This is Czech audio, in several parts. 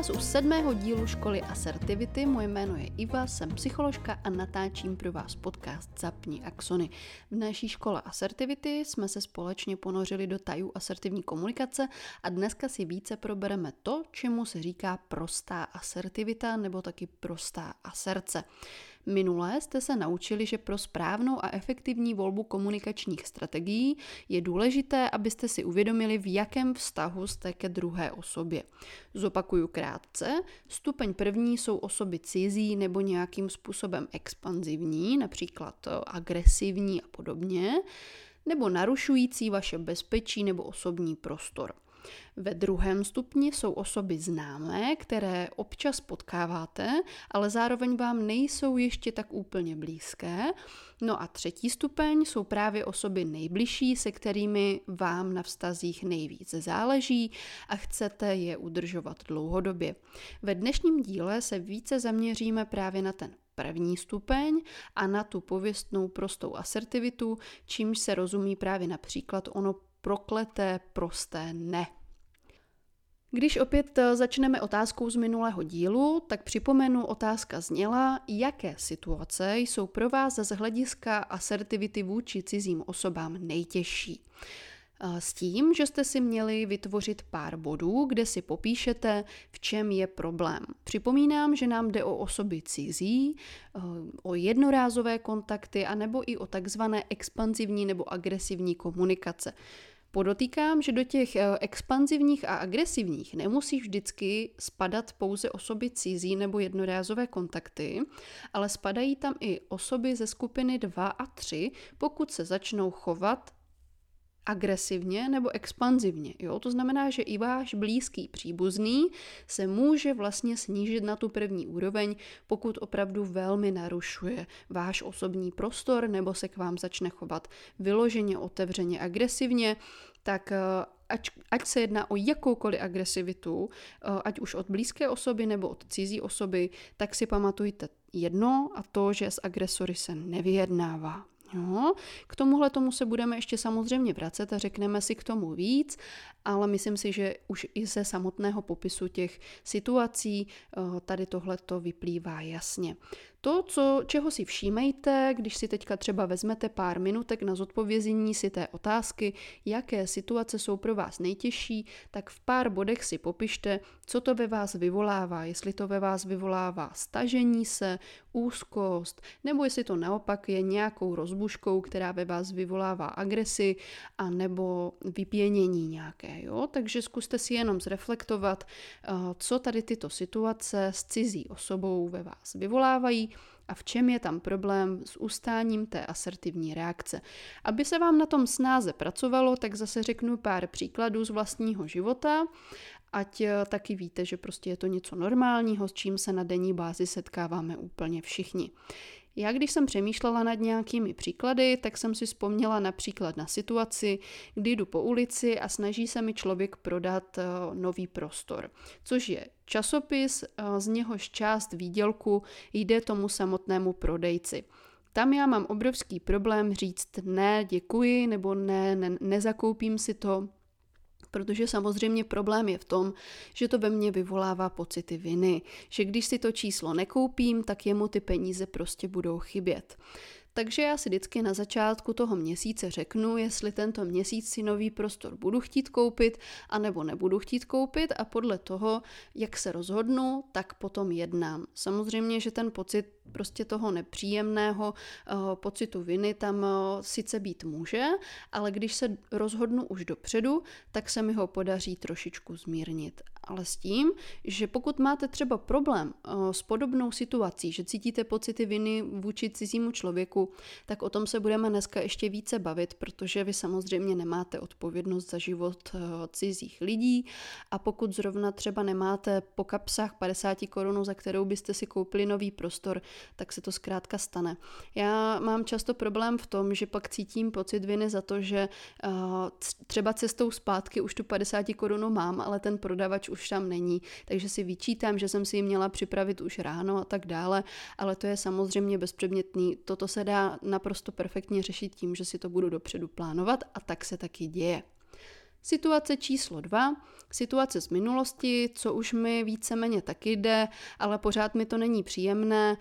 vás u sedmého dílu školy Asertivity. Moje jméno je Iva, jsem psycholožka a natáčím pro vás podcast Zapni Axony. V naší škole Asertivity jsme se společně ponořili do tajů asertivní komunikace a dneska si více probereme to, čemu se říká prostá asertivita nebo taky prostá aserce. Minulé jste se naučili, že pro správnou a efektivní volbu komunikačních strategií je důležité, abyste si uvědomili, v jakém vztahu jste ke druhé osobě. Zopakuju krátce. Stupeň první jsou osoby cizí nebo nějakým způsobem expanzivní, například agresivní a podobně, nebo narušující vaše bezpečí nebo osobní prostor. Ve druhém stupni jsou osoby známé, které občas potkáváte, ale zároveň vám nejsou ještě tak úplně blízké. No a třetí stupeň jsou právě osoby nejbližší, se kterými vám na vztazích nejvíce záleží a chcete je udržovat dlouhodobě. Ve dnešním díle se více zaměříme právě na ten první stupeň a na tu pověstnou prostou asertivitu, čímž se rozumí právě například ono prokleté prosté ne. Když opět eh, začneme otázkou z minulého dílu, tak připomenu, otázka zněla, jaké situace jsou pro vás z hlediska asertivity vůči cizím osobám nejtěžší. Eh, s tím, že jste si měli vytvořit pár bodů, kde si popíšete, v čem je problém. Připomínám, že nám jde o osoby cizí, eh, o jednorázové kontakty, anebo i o takzvané expanzivní nebo agresivní komunikace. Podotýkám, že do těch eh, expanzivních a agresivních nemusí vždycky spadat pouze osoby cizí nebo jednorázové kontakty, ale spadají tam i osoby ze skupiny 2 a 3, pokud se začnou chovat agresivně nebo expanzivně. Jo? To znamená, že i váš blízký příbuzný se může vlastně snížit na tu první úroveň, pokud opravdu velmi narušuje váš osobní prostor nebo se k vám začne chovat vyloženě, otevřeně, agresivně, tak eh, ať, ať se jedná o jakoukoliv agresivitu, eh, ať už od blízké osoby nebo od cizí osoby, tak si pamatujte jedno a to, že s agresory se nevyjednává. Jo? K tomuhle tomu se budeme ještě samozřejmě vracet a řekneme si k tomu víc, ale myslím si, že už i ze samotného popisu těch situací eh, tady tohle to vyplývá jasně. To, co, čeho si všímejte, když si teďka třeba vezmete pár minutek na zodpovězení si té otázky, jaké situace jsou pro vás nejtěžší, tak v pár bodech si popište, co to ve vás vyvolává. Jestli to ve vás vyvolává stažení se, úzkost, nebo jestli to naopak je nějakou rozbuškou, která ve vás vyvolává agresi, a nebo vypěnění nějaké. Jo? Takže zkuste si jenom zreflektovat, eh, co tady tyto situace s cizí osobou ve vás vyvolávají a v čem je tam problém s ustáním té asertivní reakce. Aby se vám na tom snáze pracovalo, tak zase řeknu pár příkladů z vlastního života, ať eh, taky víte, že prostě je to něco normálního, s čím se na denní bázi setkáváme úplně všichni. Já když jsem přemýšlela nad nějakými příklady, tak jsem si vzpomněla například na situaci, kdy jdu po ulici a snaží se mi člověk prodat eh, nový prostor, což je časopis, eh, z něhož část výdělku jde tomu samotnému prodejci. Tam já mám obrovský problém říct ne, děkuji, nebo ne, ne nezakoupím si to, protože samozřejmě problém je v tom, že to ve mně vyvolává pocity viny, že když si to číslo nekoupím, tak jemu ty peníze prostě budou chybět. Takže já si vždycky na začátku toho měsíce řeknu, jestli tento měsíc si nový prostor budu chtít koupit, anebo nebudu chtít koupit a podle toho, jak se rozhodnu, tak potom jednám. Samozřejmě, že ten pocit prostě toho nepříjemného uh, pocitu viny tam uh, sice být může, ale když se rozhodnu už dopředu, tak se mi ho podaří trošičku zmírnit. Ale s tím, že pokud máte třeba problém uh, s podobnou situací, že cítíte pocity viny vůči cizímu člověku, tak o tom se budeme dneska ještě více bavit, protože vy samozřejmě nemáte odpovědnost za život uh, cizích lidí a pokud zrovna třeba nemáte po kapsách 50 korun, za kterou byste si koupili nový prostor, tak se to zkrátka stane. Já mám často problém v tom, že pak cítím pocit viny za to, že uh, třeba cestou zpátky už tu 50 korunu mám, ale ten prodavač už tam není, takže si vyčítám, že jsem si ji měla připravit už ráno a tak dále, ale to je samozřejmě bezpředmětný. Toto se dá naprosto perfektně řešit tím, že si to budu dopředu plánovat a tak se taky děje. Situace číslo dva, situace z minulosti, co už mi víceméně taky jde, ale pořád mi to není příjemné.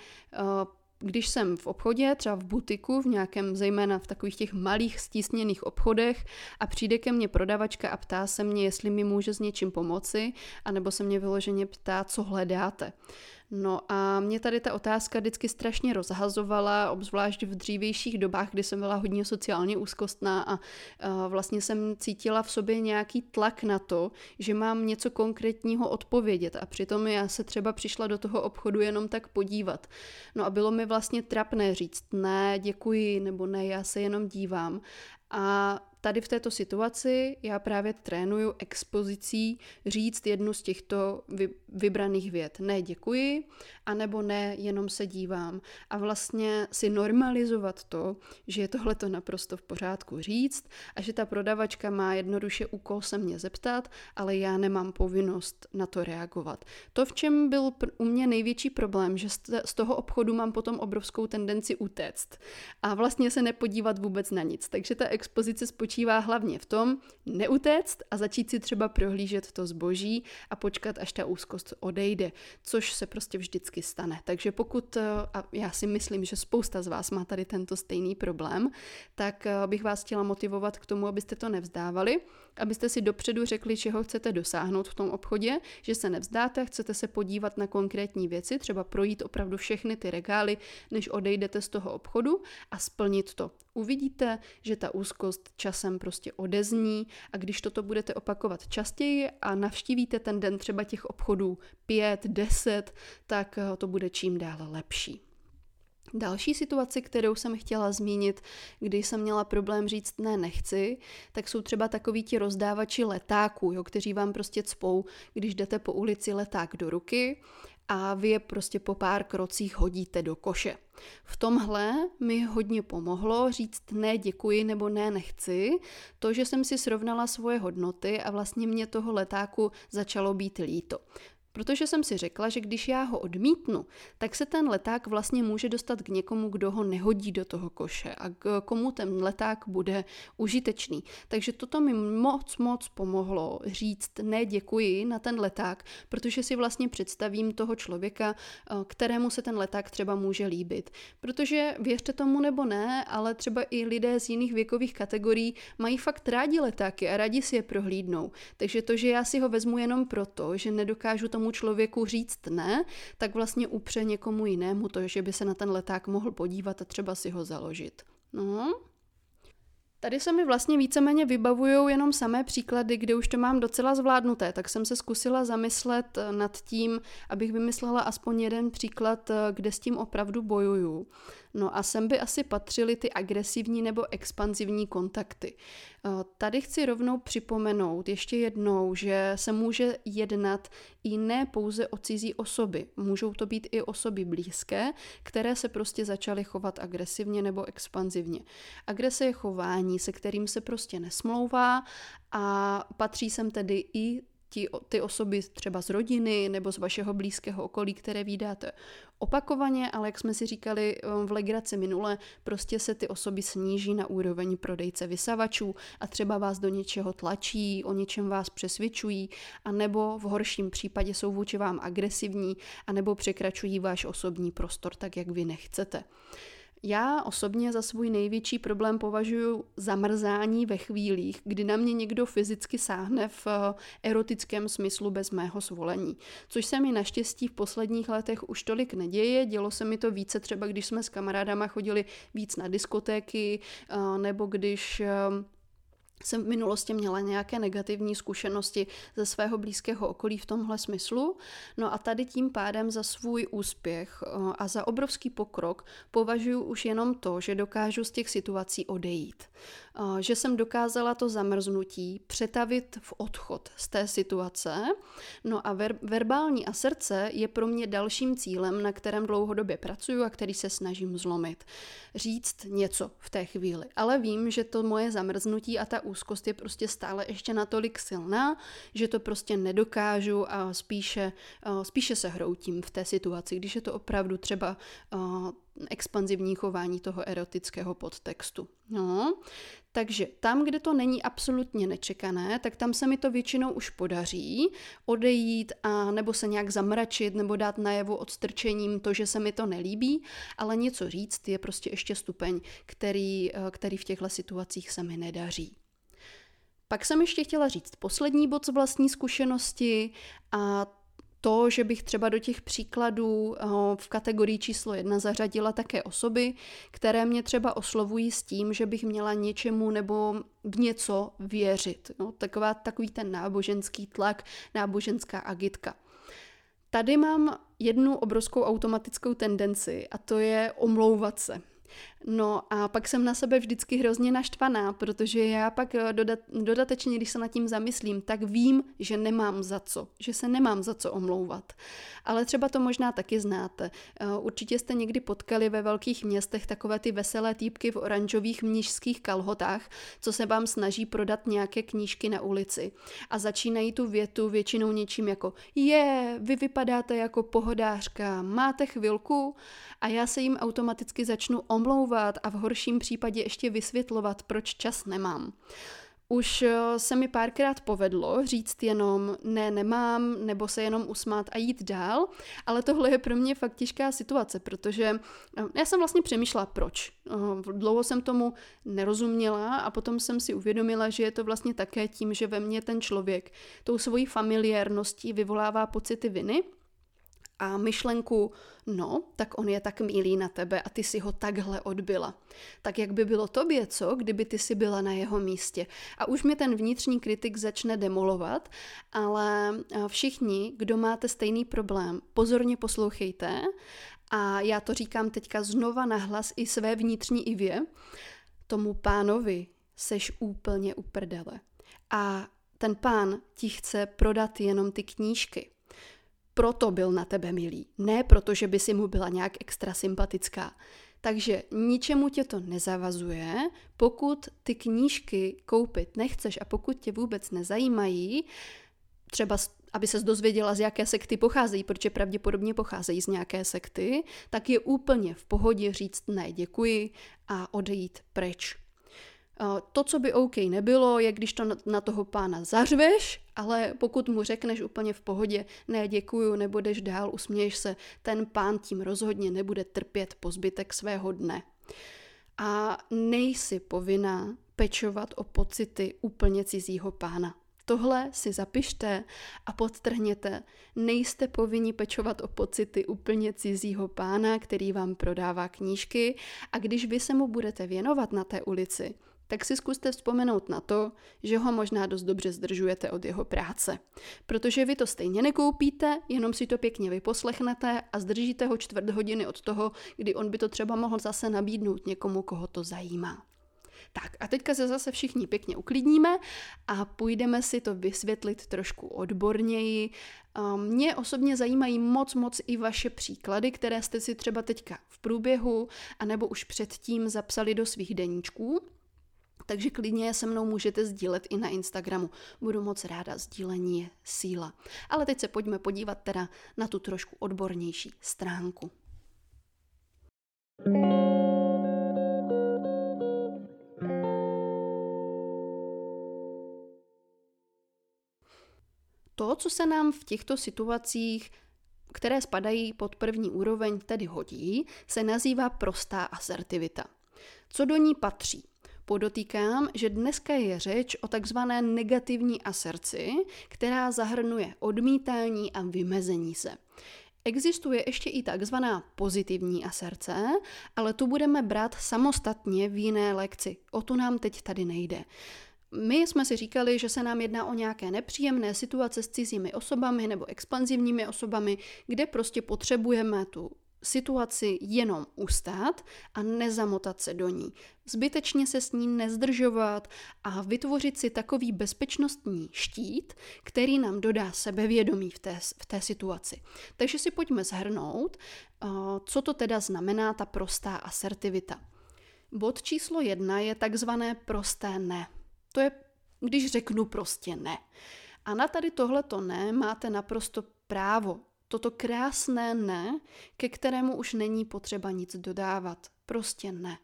Když jsem v obchodě, třeba v butiku, v nějakém, zejména v takových těch malých stísněných obchodech a přijde ke mně prodavačka a ptá se mě, jestli mi může s něčím pomoci, anebo se mě vyloženě ptá, co hledáte. No a mě tady ta otázka vždycky strašně rozhazovala, obzvlášť v dřívějších dobách, kdy jsem byla hodně sociálně úzkostná a, a vlastně jsem cítila v sobě nějaký tlak na to, že mám něco konkrétního odpovědět a přitom já se třeba přišla do toho obchodu jenom tak podívat. No a bylo mi vlastně trapné říct ne, děkuji, nebo ne, já se jenom dívám. A tady v této situaci já právě trénuju expozicí říct jednu z těchto vy, vybraných vět. Ne, děkuji, anebo ne, jenom se dívám. A vlastně si normalizovat to, že je tohle to naprosto v pořádku říct a že ta prodavačka má jednoduše úkol se mě zeptat, ale já nemám povinnost na to reagovat. To, v čem byl u mě největší problém, že z toho obchodu mám potom obrovskou tendenci utéct a vlastně se nepodívat vůbec na nic. Takže ta expozice spočívá hlavně v tom neutéct a začít si třeba prohlížet to zboží a počkat, až ta úzkost odejde, což se prostě vždycky stane. Takže pokud, eh, a já si myslím, že spousta z vás má tady tento stejný problém, tak eh, bych vás chtěla motivovat k tomu, abyste to nevzdávali, abyste si dopředu řekli, čeho chcete dosáhnout v tom obchodě, že se nevzdáte, chcete se podívat na konkrétní věci, třeba projít opravdu všechny ty regály, než odejdete z toho obchodu a splnit to. Uvidíte, že ta úzkost časem prostě odezní a když toto budete opakovat častěji a navštívíte ten den třeba těch obchodů 5, 10, tak eh, to bude čím dále lepší. Další situaci, kterou jsem chtěla zmínit, když jsem měla problém říct ne, nechci, tak jsou třeba takoví ti rozdávači letáků, jo, kteří vám prostě cpou, když jdete po ulici leták do ruky a vy je prostě po pár krocích hodíte do koše. V tomhle mi hodně pomohlo říct ne děkuji nebo ne nechci, to, že jsem si srovnala svoje hodnoty a vlastně mě toho letáku začalo být líto. Protože jsem si řekla, že když já ho odmítnu, tak se ten leták vlastně může dostat k někomu, kdo ho nehodí do toho koše a k komu ten leták bude užitečný. Takže toto mi moc, moc pomohlo říct ne děkuji na ten leták, protože si vlastně představím toho člověka, eh, kterému se ten leták třeba může líbit. Protože věřte tomu nebo ne, ale třeba i lidé z jiných věkových kategorií mají fakt rádi letáky a rádi si je prohlídnou. Takže to, že já si ho vezmu jenom proto, že nedokážu tomu tomu člověku říct ne, tak vlastně upře někomu jinému to, že by se na ten leták mohl podívat a třeba si ho založit. No, Tady se mi vlastně víceméně vybavují jenom samé příklady, kde už to mám docela zvládnuté, tak jsem se zkusila zamyslet nad tím, abych vymyslela aspoň jeden příklad, kde s tím opravdu bojuju. No a sem by asi patřily ty agresivní nebo expanzivní kontakty. Eh, tady chci rovnou připomenout ještě jednou, že se může jednat i ne pouze o cizí osoby. Můžou to být i osoby blízké, které se prostě začaly chovat agresivně nebo expanzivně. Agrese je chování, se kterým se prostě nesmlouvá a patří sem tedy i ti, ty osoby třeba z rodiny nebo z vašeho blízkého okolí, které vydáte opakovaně, ale jak jsme si říkali um, v legraci minule, prostě se ty osoby sníží na úroveň prodejce vysavačů a třeba vás do něčeho tlačí, o něčem vás přesvědčují, a nebo v horším případě jsou vůči vám agresivní, a nebo překračují váš osobní prostor tak, jak vy nechcete. Já osobně za svůj největší problém považuji zamrzání ve chvílích, kdy na mě někdo fyzicky sáhne v eh, erotickém smyslu bez mého svolení. Což se mi naštěstí v posledních letech už tolik neděje. Dělo se mi to více třeba, když jsme s kamarádama chodili víc na diskotéky, eh, nebo když eh, jsem v minulosti měla nějaké negativní zkušenosti ze svého blízkého okolí v tomhle smyslu. No a tady tím pádem za svůj úspěch eh, a za obrovský pokrok považuji už jenom to, že dokážu z těch situací odejít. Eh, že jsem dokázala to zamrznutí přetavit v odchod z té situace. No a ver- verbální a srdce je pro mě dalším cílem, na kterém dlouhodobě pracuju a který se snažím zlomit. Říct něco v té chvíli. Ale vím, že to moje zamrznutí a ta úzkost je prostě stále ještě natolik silná, že to prostě nedokážu a spíše, spíše se hroutím v té situaci, když je to opravdu třeba expanzivní chování toho erotického podtextu. No, takže tam, kde to není absolutně nečekané, tak tam se mi to většinou už podaří odejít a nebo se nějak zamračit nebo dát najevo odstrčením to, že se mi to nelíbí, ale něco říct je prostě ještě stupeň, který, který v těchto situacích se mi nedaří. Pak jsem ještě chtěla říct poslední bod z vlastní zkušenosti a to, že bych třeba do těch příkladů eh, v kategorii číslo jedna zařadila také osoby, které mě třeba oslovují s tím, že bych měla něčemu nebo v něco věřit. No, taková, takový ten náboženský tlak, náboženská agitka. Tady mám jednu obrovskou automatickou tendenci a to je omlouvat se. No a pak jsem na sebe vždycky hrozně naštvaná, protože já pak eh, dodat, dodatečně, když se nad tím zamyslím, tak vím, že nemám za co, že se nemám za co omlouvat. Ale třeba to možná taky znáte. Eh, určitě jste někdy potkali ve velkých městech takové ty veselé týpky v oranžových mnižských kalhotách, co se vám snaží prodat nějaké knížky na ulici. A začínají tu větu většinou něčím jako je, vy vypadáte jako pohodářka, máte chvilku? A já se jim automaticky začnu omlouvat a v horším případě ještě vysvětlovat, proč čas nemám. Už eh, se mi párkrát povedlo říct jenom ne, nemám, nebo se jenom usmát a jít dál, ale tohle je pro mě fakt těžká situace, protože eh, já jsem vlastně přemýšlela, proč. Eh, dlouho jsem tomu nerozuměla a potom jsem si uvědomila, že je to vlastně také tím, že ve mně ten člověk tou svojí familiárností vyvolává pocity viny a myšlenku, no, tak on je tak milý na tebe a ty si ho takhle odbyla. Tak jak by bylo tobě, co, kdyby ty si byla na jeho místě? A už mě ten vnitřní kritik začne demolovat, ale všichni, kdo máte stejný problém, pozorně poslouchejte a já to říkám teďka znova nahlas i své vnitřní Ivě, tomu pánovi seš úplně uprdele. A ten pán ti chce prodat jenom ty knížky proto byl na tebe milý, ne proto, že by si mu byla nějak extra sympatická. Takže ničemu tě to nezavazuje, pokud ty knížky koupit nechceš a pokud tě vůbec nezajímají, třeba aby se dozvěděla, z jaké sekty pocházejí, protože pravděpodobně pocházejí z nějaké sekty, tak je úplně v pohodě říct ne, děkuji a odejít pryč. To, co by OK nebylo, je, když to na toho pána zařveš, ale pokud mu řekneš úplně v pohodě, ne děkuju, nebo jdeš dál, usměješ se, ten pán tím rozhodně nebude trpět po zbytek svého dne. A nejsi povinná pečovat o pocity úplně cizího pána. Tohle si zapište a podtrhněte. Nejste povinni pečovat o pocity úplně cizího pána, který vám prodává knížky a když vy se mu budete věnovat na té ulici, tak si zkuste vzpomenout na to, že ho možná dost dobře zdržujete od jeho práce. Protože vy to stejně nekoupíte, jenom si to pěkně vyposlechnete a zdržíte ho čtvrt hodiny od toho, kdy on by to třeba mohl zase nabídnout někomu, koho to zajímá. Tak a teďka se zase všichni pěkně uklidníme a půjdeme si to vysvětlit trošku odborněji. Mě osobně zajímají moc, moc i vaše příklady, které jste si třeba teďka v průběhu anebo už předtím zapsali do svých deníčků takže klidně se mnou můžete sdílet i na Instagramu. Budu moc ráda, sdílení je síla. Ale teď se pojďme podívat teda na tu trošku odbornější stránku. To, co se nám v těchto situacích které spadají pod první úroveň, tedy hodí, se nazývá prostá asertivita. Co do ní patří? Podotýkám, že dneska je řeč o takzvané negativní aserci, která zahrnuje odmítání a vymezení se. Existuje ještě i takzvaná pozitivní aserce, ale tu budeme brát samostatně v jiné lekci. O tu nám teď tady nejde. My jsme si říkali, že se nám jedná o nějaké nepříjemné situace s cizími osobami nebo expanzivními osobami, kde prostě potřebujeme tu situaci jenom ustát a nezamotat se do ní. Zbytečně se s ní nezdržovat a vytvořit si takový bezpečnostní štít, který nám dodá sebevědomí v té, v té situaci. Takže si pojďme zhrnout, co to teda znamená ta prostá asertivita. Bod číslo jedna je takzvané prosté ne. To je, když řeknu prostě ne. A na tady tohleto ne máte naprosto právo. Toto krásné ne, ke kterému už není potřeba nic dodávat. Prostě ne.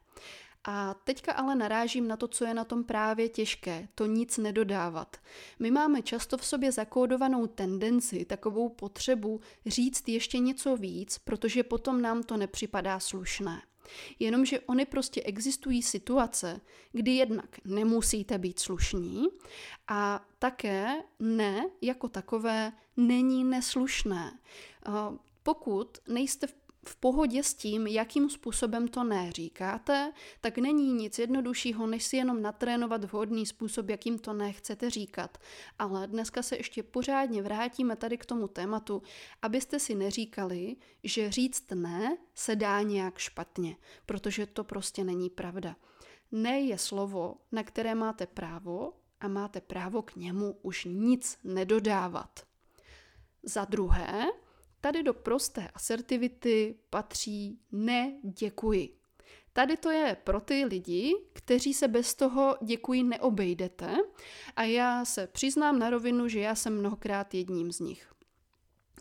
A teďka ale narážím na to, co je na tom právě těžké, to nic nedodávat. My máme často v sobě zakódovanou tendenci, takovou potřebu říct ještě něco víc, protože potom nám to nepřipadá slušné. Jenomže ony prostě existují situace, kdy jednak nemusíte být slušní a také ne jako takové není neslušné. Pokud nejste v v pohodě s tím, jakým způsobem to neříkáte, tak není nic jednoduššího, než si jenom natrénovat vhodný způsob, jakým to nechcete říkat. Ale dneska se ještě pořádně vrátíme tady k tomu tématu, abyste si neříkali, že říct ne se dá nějak špatně, protože to prostě není pravda. Ne je slovo, na které máte právo a máte právo k němu už nic nedodávat. Za druhé, Tady do prosté asertivity patří ne děkuji. Tady to je pro ty lidi, kteří se bez toho děkuji neobejdete a já se přiznám na rovinu, že já jsem mnohokrát jedním z nich.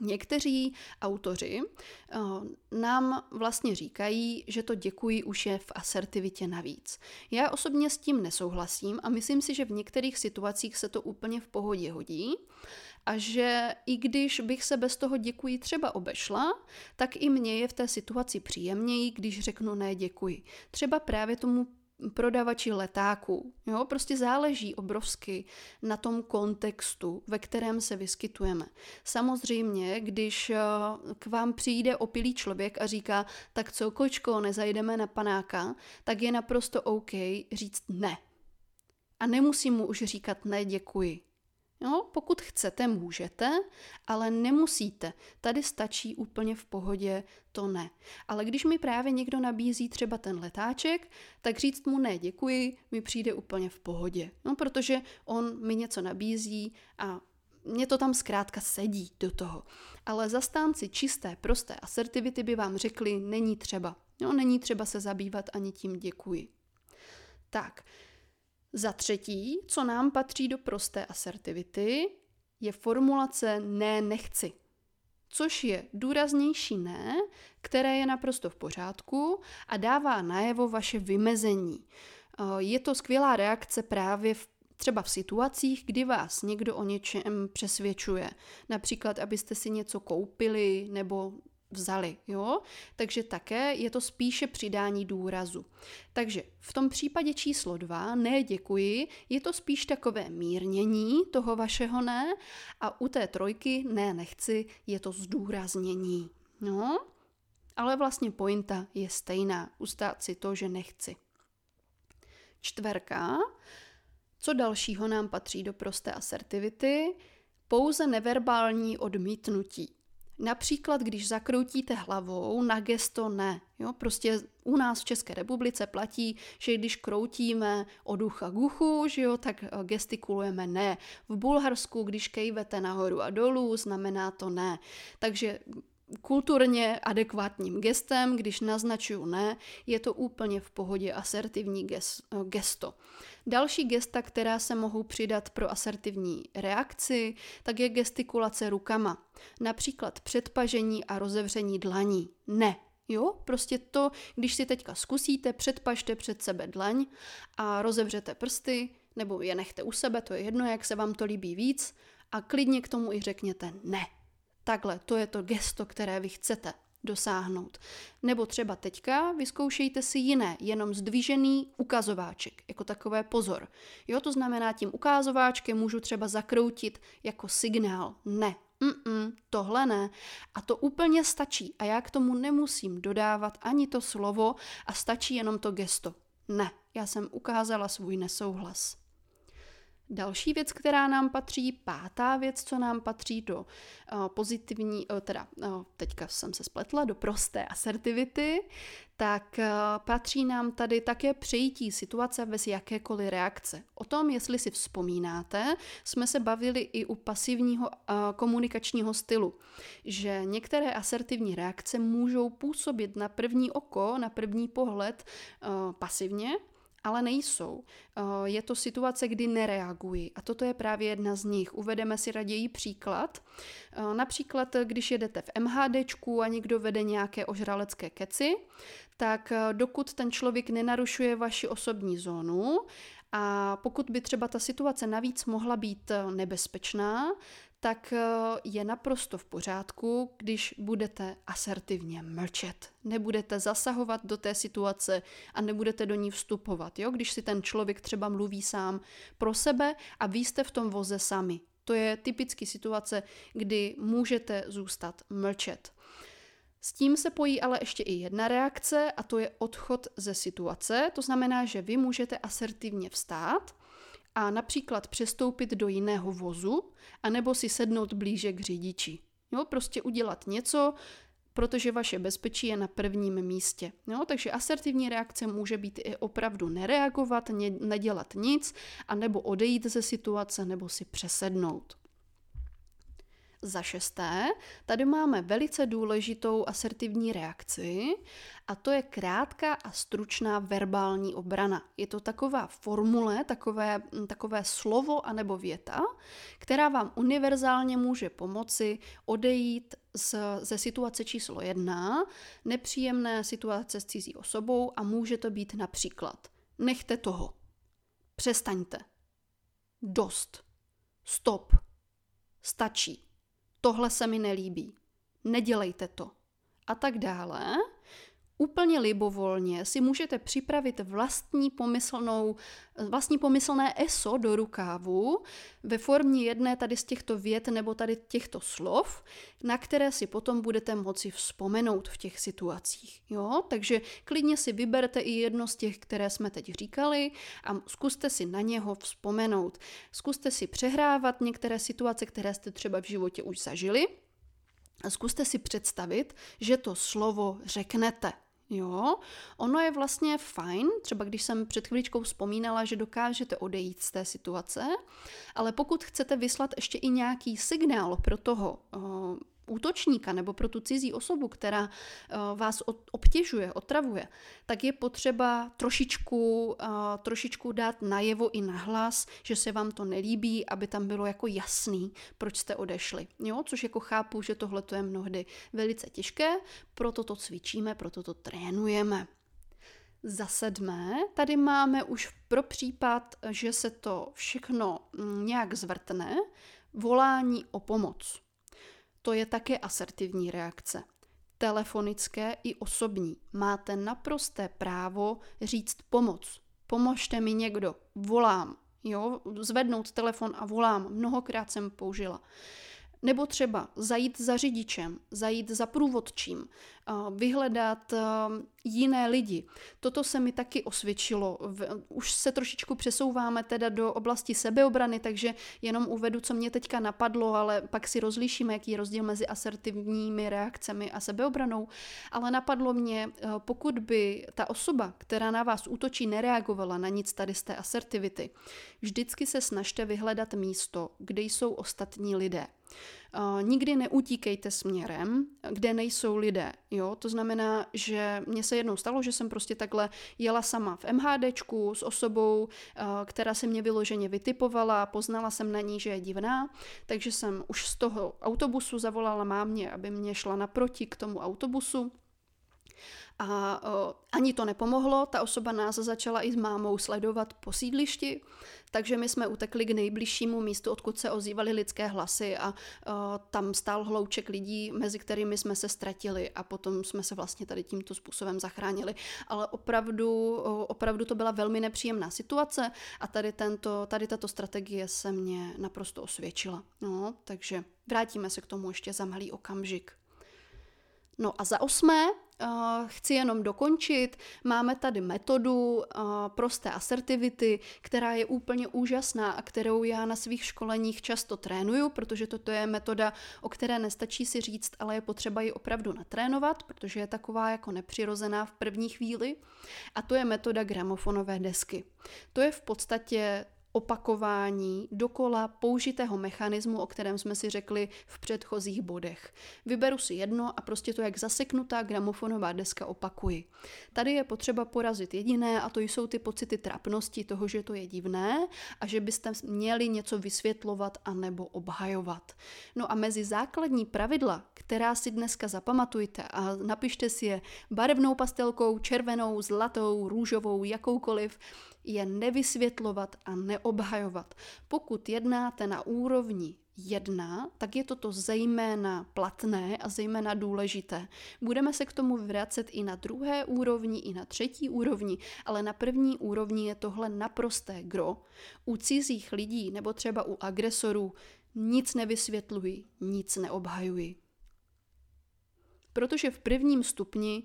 Někteří autoři uh, nám vlastně říkají, že to děkuji už je v asertivitě navíc. Já osobně s tím nesouhlasím a myslím si, že v některých situacích se to úplně v pohodě hodí a že i když bych se bez toho děkuji třeba obešla, tak i mně je v té situaci příjemněji, když řeknu ne děkuji. Třeba právě tomu prodavači letáků. Jo? Prostě záleží obrovsky na tom kontextu, ve kterém se vyskytujeme. Samozřejmě, když eh, k vám přijde opilý člověk a říká, tak co, kočko, nezajdeme na panáka, tak je naprosto OK říct ne. A nemusím mu už říkat ne, děkuji. No, pokud chcete, můžete, ale nemusíte. Tady stačí úplně v pohodě to ne. Ale když mi právě někdo nabízí třeba ten letáček, tak říct mu ne, děkuji, mi přijde úplně v pohodě. No, protože on mi něco nabízí a mě to tam zkrátka sedí do toho. Ale zastánci čisté, prosté asertivity by vám řekli, není třeba. No, není třeba se zabývat ani tím děkuji. Tak, za třetí, co nám patří do prosté asertivity, je formulace ne nechci. Což je důraznější ne, které je naprosto v pořádku a dává najevo vaše vymezení. Eh, je to skvělá reakce právě v Třeba v situacích, kdy vás někdo o něčem přesvědčuje. Například, abyste si něco koupili nebo vzali, jo? Takže také je to spíše přidání důrazu. Takže v tom případě číslo dva, ne děkuji, je to spíš takové mírnění toho vašeho ne a u té trojky ne nechci, je to zdůraznění. No, ale vlastně pointa je stejná, ustát si to, že nechci. Čtverka, co dalšího nám patří do prosté asertivity? Pouze neverbální odmítnutí. Například, když zakroutíte hlavou na gesto ne. Jo? Prostě u nás v České republice platí, že když kroutíme od ucha k uchu, že jo, tak eh, gestikulujeme ne. V Bulharsku, když kejvete nahoru a dolů, znamená to ne. Takže kulturně adekvátním gestem, když naznačuju ne, je to úplně v pohodě asertivní eh, gesto. Další gesta, která se mohou přidat pro asertivní reakci, tak je gestikulace rukama. Například předpažení a rozevření dlaní. Ne, Jo, prostě to, když si teďka zkusíte, předpažte před sebe dlaň a rozevřete prsty, nebo je nechte u sebe, to je jedno, jak se vám to líbí víc, a klidně k tomu i řekněte ne. Takhle, to je to gesto, které vy chcete dosáhnout. Nebo třeba teďka vyzkoušejte si jiné, jenom zdvižený ukazováček, jako takové pozor. Jo, to znamená, tím ukazováčkem můžu třeba zakroutit jako signál ne, Mm-mm, tohle ne. A to úplně stačí. A já k tomu nemusím dodávat ani to slovo a stačí jenom to gesto. Ne, já jsem ukázala svůj nesouhlas. Další věc, která nám patří, pátá věc, co nám patří do uh, pozitivní, uh, teda uh, teďka jsem se spletla, do prosté asertivity, tak patří nám tady také přejítí situace bez jakékoliv reakce. O tom, jestli si vzpomínáte, jsme se bavili i u pasivního komunikačního stylu, že některé asertivní reakce můžou působit na první oko, na první pohled pasivně, ale nejsou. Eh, je to situace, kdy nereagují a toto je právě jedna z nich. Uvedeme si raději příklad. Eh, například, když jedete v MHDčku a někdo vede nějaké ožralecké keci, tak eh, dokud ten člověk nenarušuje vaši osobní zónu a pokud by třeba ta situace navíc mohla být nebezpečná, tak eh, je naprosto v pořádku, když budete asertivně mlčet. Nebudete zasahovat do té situace a nebudete do ní vstupovat. Jo? Když si ten člověk třeba mluví sám pro sebe a vy jste v tom voze sami. To je typický situace, kdy můžete zůstat mlčet. S tím se pojí ale ještě i jedna reakce a to je odchod ze situace. To znamená, že vy můžete asertivně vstát a například přestoupit do jiného vozu, anebo si sednout blíže k řidiči. Jo, prostě udělat něco, protože vaše bezpečí je na prvním místě. Jo, takže asertivní reakce může být i opravdu nereagovat, ne, nedělat nic, anebo odejít ze situace, nebo si přesednout. Za šesté, tady máme velice důležitou asertivní reakci a to je krátká a stručná verbální obrana. Je to taková formule, takové, takové slovo anebo věta, která vám univerzálně může pomoci odejít z, ze situace číslo jedna, nepříjemné situace s cizí osobou a může to být například nechte toho, přestaňte, dost, stop, stačí tohle se mi nelíbí, nedělejte to. A tak dále, úplně libovolně si můžete připravit vlastní pomyslnou, vlastní pomyslné ESO do rukávu ve formě jedné tady z těchto vět nebo tady těchto slov, na které si potom budete moci vzpomenout v těch situacích. Jo? Takže klidně si vyberte i jedno z těch, které jsme teď říkali a zkuste si na něho vzpomenout. Zkuste si přehrávat některé situace, které jste třeba v životě už zažili, a zkuste si představit, že to slovo řeknete. Jo, ono je vlastně fajn, třeba když jsem před chvíličkou vzpomínala, že dokážete odejít z té situace, ale pokud chcete vyslat ještě i nějaký signál pro toho útočníka nebo pro tu cizí osobu, která eh, vás obtěžuje, otravuje, tak je potřeba trošičku, eh, trošičku dát najevo i nahlas, že se vám to nelíbí, aby tam bylo jako jasný, proč jste odešli. Jo? Což jako chápu, že tohle je mnohdy velice těžké, proto to cvičíme, proto to trénujeme. Za sedmé, tady máme už pro případ, že se to všechno mm, nějak zvrtne, volání o pomoc. To je také asertivní reakce. Telefonické i osobní. Máte naprosté právo říct pomoc. Pomožte mi někdo, volám. Jo, zvednout telefon a volám. Mnohokrát jsem použila. Nebo třeba zajít za řidičem, zajít za průvodčím, vyhledat jiné lidi. Toto se mi taky osvědčilo. Už se trošičku přesouváme teda do oblasti sebeobrany, takže jenom uvedu, co mě teďka napadlo, ale pak si rozlíšíme, jaký je rozdíl mezi asertivními reakcemi a sebeobranou. Ale napadlo mě, pokud by ta osoba, která na vás útočí, nereagovala na nic tady z té asertivity, vždycky se snažte vyhledat místo, kde jsou ostatní lidé. Nikdy neutíkejte směrem, kde nejsou lidé. Jo? To znamená, že mně se jednou stalo, že jsem prostě takhle jela sama v MHDčku s osobou, uh, která se mě vyloženě vytipovala, poznala jsem na ní, že je divná, takže jsem už z toho autobusu zavolala mámě, aby mě šla naproti k tomu autobusu a o, ani to nepomohlo, ta osoba nás začala i s mámou sledovat po sídlišti, takže my jsme utekli k nejbližšímu místu, odkud se ozývaly lidské hlasy a o, tam stál hlouček lidí, mezi kterými jsme se ztratili a potom jsme se vlastně tady tímto způsobem zachránili. Ale opravdu, o, opravdu to byla velmi nepříjemná situace a tady, tento, tady tato strategie se mě naprosto osvědčila. No, takže vrátíme se k tomu ještě za malý okamžik. No a za osmé, uh, chci jenom dokončit, máme tady metodu uh, prosté asertivity, která je úplně úžasná a kterou já na svých školeních často trénuju, protože toto je metoda, o které nestačí si říct, ale je potřeba ji opravdu natrénovat, protože je taková jako nepřirozená v první chvíli. A to je metoda gramofonové desky. To je v podstatě opakování dokola použitého mechanismu, o kterém jsme si řekli v předchozích bodech. Vyberu si jedno a prostě to jak zaseknutá gramofonová deska opakuji. Tady je potřeba porazit jediné a to jsou ty pocity trapnosti toho, že to je divné a že byste měli něco vysvětlovat a nebo obhajovat. No a mezi základní pravidla, která si dneska zapamatujte a napište si je barevnou pastelkou, červenou, zlatou, růžovou, jakoukoliv, je nevysvětlovat a neobhajovat. Pokud jednáte na úrovni jedna, tak je toto zejména platné a zejména důležité. Budeme se k tomu vracet i na druhé úrovni, i na třetí úrovni, ale na první úrovni je tohle naprosté gro. U cizích lidí nebo třeba u agresorů nic nevysvětluji, nic neobhajuji. Protože v prvním stupni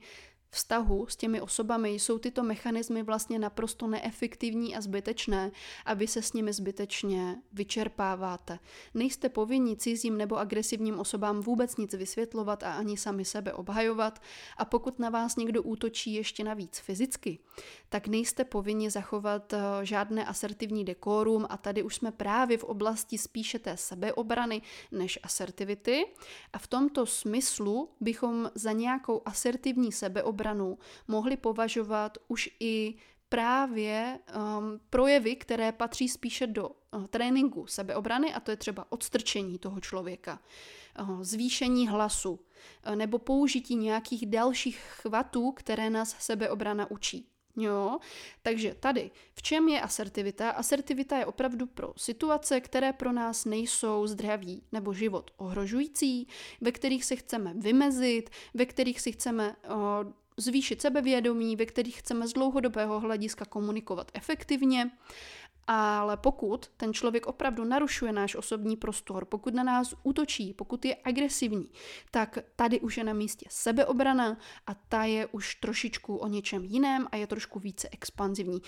vztahu s těmi osobami jsou tyto mechanismy vlastně naprosto neefektivní a zbytečné a vy se s nimi zbytečně vyčerpáváte. Nejste povinni cizím nebo agresivním osobám vůbec nic vysvětlovat a ani sami sebe obhajovat. A pokud na vás někdo útočí ještě navíc fyzicky, tak nejste povinni zachovat eh, žádné asertivní dekórum a tady už jsme právě v oblasti spíše té sebeobrany než asertivity. A v tomto smyslu bychom za nějakou asertivní sebeobranu obranu mohli považovat už i právě um, projevy, které patří spíše do uh, tréninku sebeobrany, a to je třeba odstrčení toho člověka, uh, zvýšení hlasu uh, nebo použití nějakých dalších chvatů, které nás sebeobrana učí. Jo, takže tady, v čem je asertivita? Asertivita je opravdu pro situace, které pro nás nejsou zdraví nebo život ohrožující, ve kterých se chceme vymezit, ve kterých si chceme uh, zvýšit sebevědomí, ve kterých chceme z dlouhodobého hlediska komunikovat efektivně. Ale pokud ten člověk opravdu narušuje náš osobní prostor, pokud na nás útočí, pokud je agresivní, tak tady už je na místě sebeobrana a ta je už trošičku o něčem jiném a je trošku více expanzivní.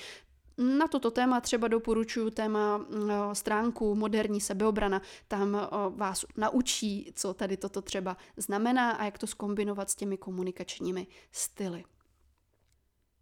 Na toto téma třeba doporučuji téma mm, stránku Moderní sebeobrana. Tam vás naučí, co tady toto třeba znamená a jak to skombinovat s těmi komunikačními styly.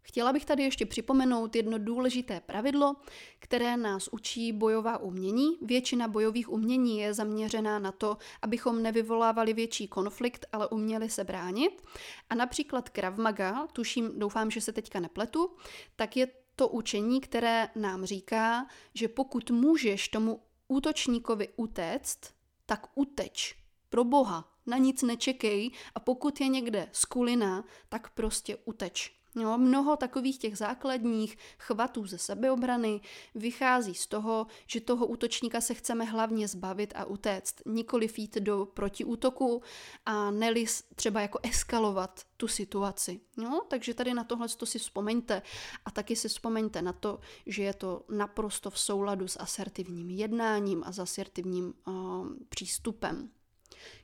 Chtěla bych tady ještě připomenout jedno důležité pravidlo, které nás učí bojová umění. Většina bojových umění je zaměřená na to, abychom nevyvolávali větší konflikt, ale uměli se bránit. A například Krav Maga, tuším, doufám, že se teďka nepletu, tak je to učení, které nám říká, že pokud můžeš tomu útočníkovi utéct, tak uteč. Pro boha, na nic nečekej a pokud je někde skulina, tak prostě uteč. No, mnoho takových těch základních chvatů ze sebeobrany vychází z toho, že toho útočníka se chceme hlavně zbavit a utéct, nikoli jít do protiútoku a neli třeba jako eskalovat tu situaci. No, takže tady na tohle to si vzpomeňte a taky si vzpomeňte na to, že je to naprosto v souladu s asertivním jednáním a s asertivním uh, přístupem.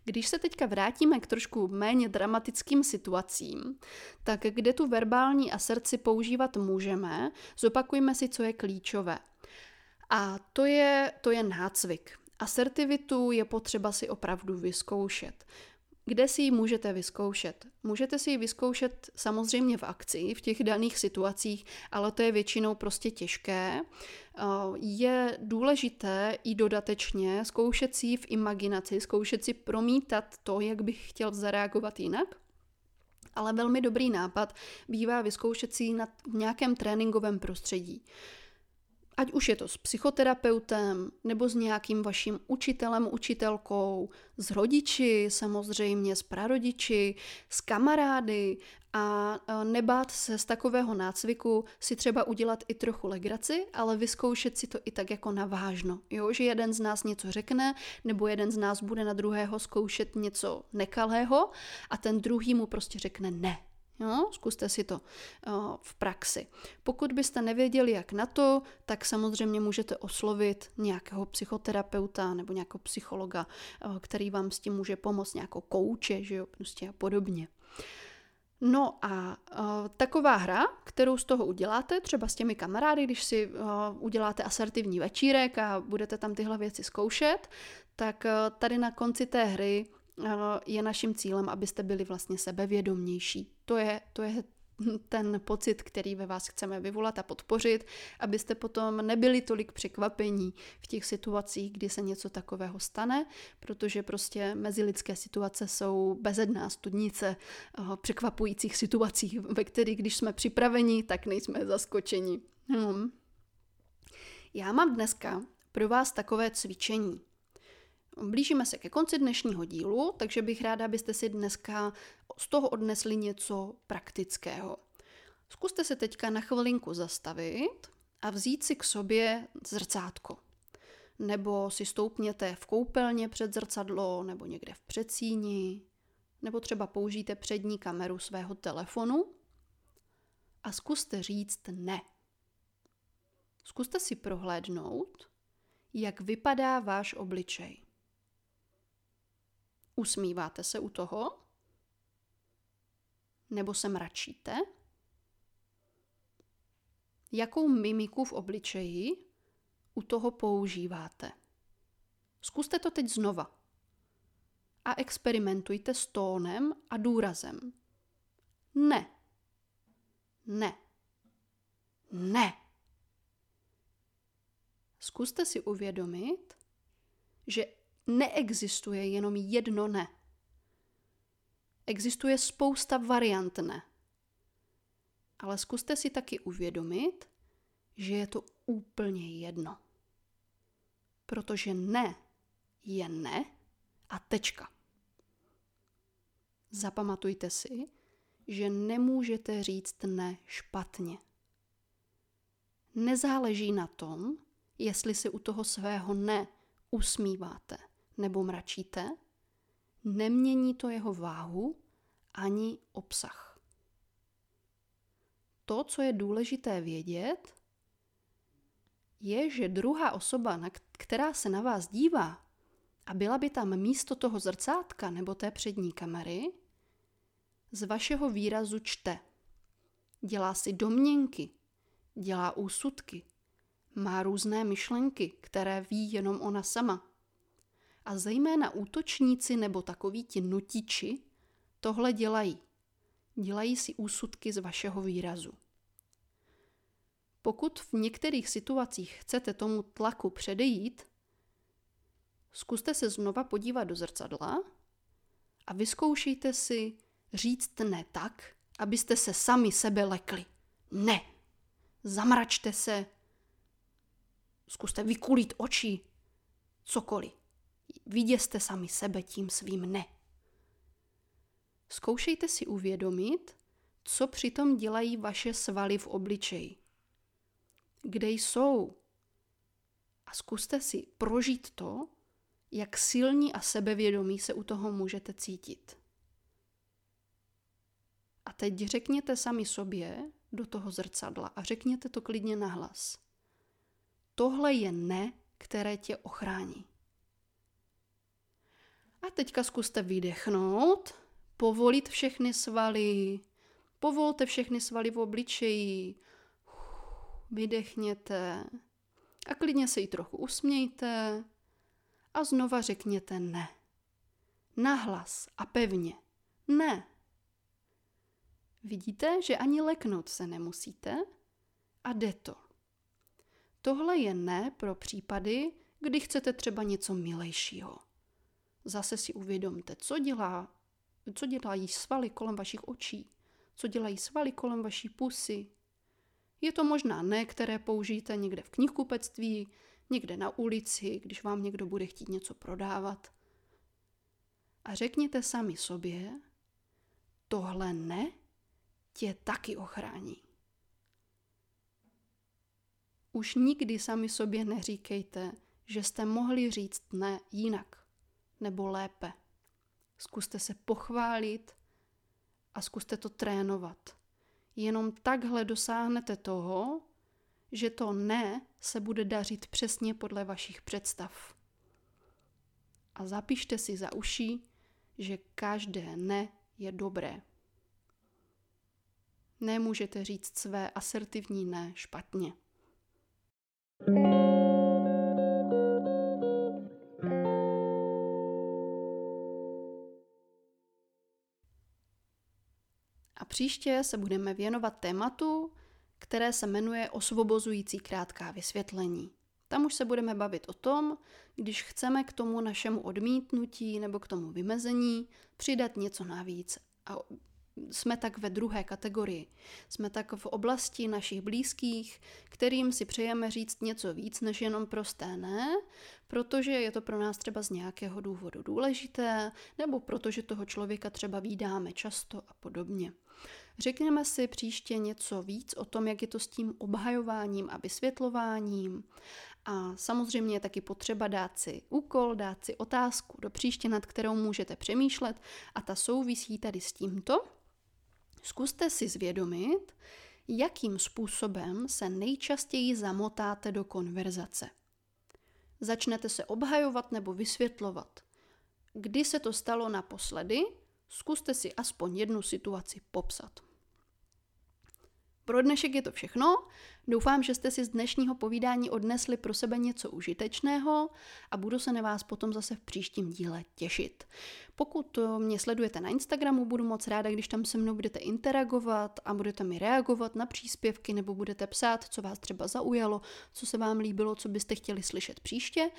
Když se teďka vrátíme k trošku méně dramatickým situacím, tak kde tu verbální aserci používat můžeme, zopakujme si, co je klíčové. A to je, to je nácvik. Asertivitu je potřeba si opravdu vyzkoušet. Kde si ji můžete vyzkoušet? Můžete si ji vyzkoušet samozřejmě v akci, v těch daných situacích, ale to je většinou prostě těžké. Eh, je důležité i dodatečně zkoušet si ji v imaginaci, zkoušet si promítat to, jak bych chtěl zareagovat jinak. Ale velmi dobrý nápad bývá vyzkoušet si ji na nějakém tréninkovém prostředí. Ať už je to s psychoterapeutem, nebo s nějakým vaším učitelem, učitelkou, s rodiči, samozřejmě s prarodiči, s kamarády a nebát se z takového nácviku si třeba udělat i trochu legraci, ale vyzkoušet si to i tak jako navážno. Jo, že jeden z nás něco řekne, nebo jeden z nás bude na druhého zkoušet něco nekalého a ten druhý mu prostě řekne ne. Jo, zkuste si to uh, v praxi. Pokud byste nevěděli, jak na to, tak samozřejmě můžete oslovit nějakého psychoterapeuta nebo nějakého psychologa, uh, který vám s tím může pomoct, nějakou kouče, že jo, prostě a podobně. No a uh, taková hra, kterou z toho uděláte, třeba s těmi kamarády, když si uh, uděláte asertivní večírek a budete tam tyhle věci zkoušet, tak uh, tady na konci té hry je naším cílem, abyste byli vlastně sebevědomější. To je, to je ten pocit, který ve vás chceme vyvolat a podpořit, abyste potom nebyli tolik překvapení v těch situacích, kdy se něco takového stane, protože prostě mezilidské situace jsou bezedná studnice eh, překvapujících situací, ve kterých, když jsme připraveni, tak nejsme zaskočeni. Hmm. Já mám dneska pro vás takové cvičení. Blížíme se ke konci dnešního dílu, takže bych ráda, abyste si dneska z toho odnesli něco praktického. Zkuste se teďka na chvilinku zastavit a vzít si k sobě zrcátko. Nebo si stoupněte v koupelně před zrcadlo, nebo někde v předsíni, nebo třeba použijte přední kameru svého telefonu a zkuste říct ne. Zkuste si prohlédnout, jak vypadá váš obličej. Usmíváte se u toho? Nebo se mračíte? Jakou mimiku v obličeji u toho používáte? Zkuste to teď znova. A experimentujte s tónem a důrazem. Ne. Ne. Ne. Zkuste si uvědomit, že neexistuje jenom jedno ne. Existuje spousta variant ne. Ale zkuste si taky uvědomit, že je to úplně jedno. Protože ne je ne a tečka. Zapamatujte si, že nemůžete říct ne špatně. Nezáleží na tom, jestli si u toho svého ne usmíváte nebo mračíte, nemění to jeho váhu ani obsah. To, co je důležité vědět, je, že druhá osoba, která se na vás dívá, a byla by tam místo toho zrcátka nebo té přední kamery, z vašeho výrazu čte. Dělá si domněnky, dělá úsudky, má různé myšlenky, které ví jenom ona sama. A zejména útočníci nebo takoví ti nutiči tohle dělají. Dělají si úsudky z vašeho výrazu. Pokud v některých situacích chcete tomu tlaku předejít, zkuste se znova podívat do zrcadla a vyzkoušejte si říct ne tak, abyste se sami sebe lekli. Ne. Zamračte se. Zkuste vykulit oči. Cokoliv. Viděste sami sebe tím svým ne. Zkoušejte si uvědomit, co přitom dělají vaše svaly v obličeji. Kde jsou? A zkuste si prožít to, jak silní a sebevědomí se u toho můžete cítit. A teď řekněte sami sobě do toho zrcadla a řekněte to klidně nahlas. Tohle je ne, které tě ochrání. A teďka zkuste vydechnout, povolit všechny svaly, povolte všechny svaly v obličeji, vydechněte a klidně se jí trochu usmějte a znova řekněte ne. Nahlas a pevně. Ne. Vidíte, že ani leknout se nemusíte a jde to. Tohle je ne pro případy, kdy chcete třeba něco milejšího. Zase si uvědomte, co dělá, co dělají svaly kolem vašich očí, co dělají svaly kolem vaší pusy. Je to možná ne, které použijete někde v knihkupectví, někde na ulici, když vám někdo bude chtít něco prodávat. A řekněte sami sobě, tohle ne tě taky ochrání. Už nikdy sami sobě neříkejte, že jste mohli říct ne jinak nebo lépe. Zkuste se pochválit a zkuste to trénovat. Jenom takhle dosáhnete toho, že to ne se bude dařit přesně podle vašich představ. A zapište si za uší, že každé ne je dobré. Nemůžete říct své asertivní ne špatně. Příště se budeme věnovat tématu, které se jmenuje Osvobozující krátká vysvětlení. Tam už se budeme bavit o tom, když chceme k tomu našemu odmítnutí nebo k tomu vymezení přidat něco navíc a jsme tak ve druhé kategorii. Jsme tak v oblasti našich blízkých, kterým si přejeme říct něco víc než jenom prosté ne, protože je to pro nás třeba z nějakého důvodu důležité, nebo protože toho člověka třeba výdáme často a podobně. Řekněme si příště něco víc o tom, jak je to s tím obhajováním a vysvětlováním. A samozřejmě je taky potřeba dát si úkol, dát si otázku do příště, nad kterou můžete přemýšlet a ta souvisí tady s tímto. Zkuste si zvědomit, jakým způsobem se nejčastěji zamotáte do konverzace. Začnete se obhajovat nebo vysvětlovat. Kdy se to stalo naposledy, zkuste si aspoň jednu situaci popsat. Pro dnešek je to všechno. Doufám, že jste si z dnešního povídání odnesli pro sebe něco užitečného a budu se na vás potom zase v příštím díle těšit. Pokud mě sledujete na Instagramu, budu moc ráda, když tam se mnou budete interagovat a budete mi reagovat na příspěvky nebo budete psát, co vás třeba zaujalo, co se vám líbilo, co byste chtěli slyšet příště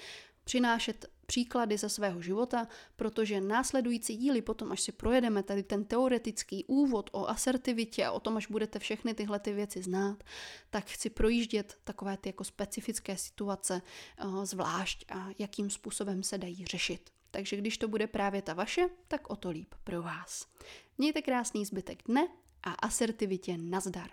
přinášet příklady ze svého života, protože následující díly potom, až si projedeme tady ten teoretický úvod o asertivitě a o tom, až budete všechny tyhle ty věci znát, tak chci projíždět takové ty jako specifické situace uh, zvlášť a jakým způsobem se dají řešit. Takže když to bude právě ta vaše, tak o to líp pro vás. Mějte krásný zbytek dne a asertivitě nazdar.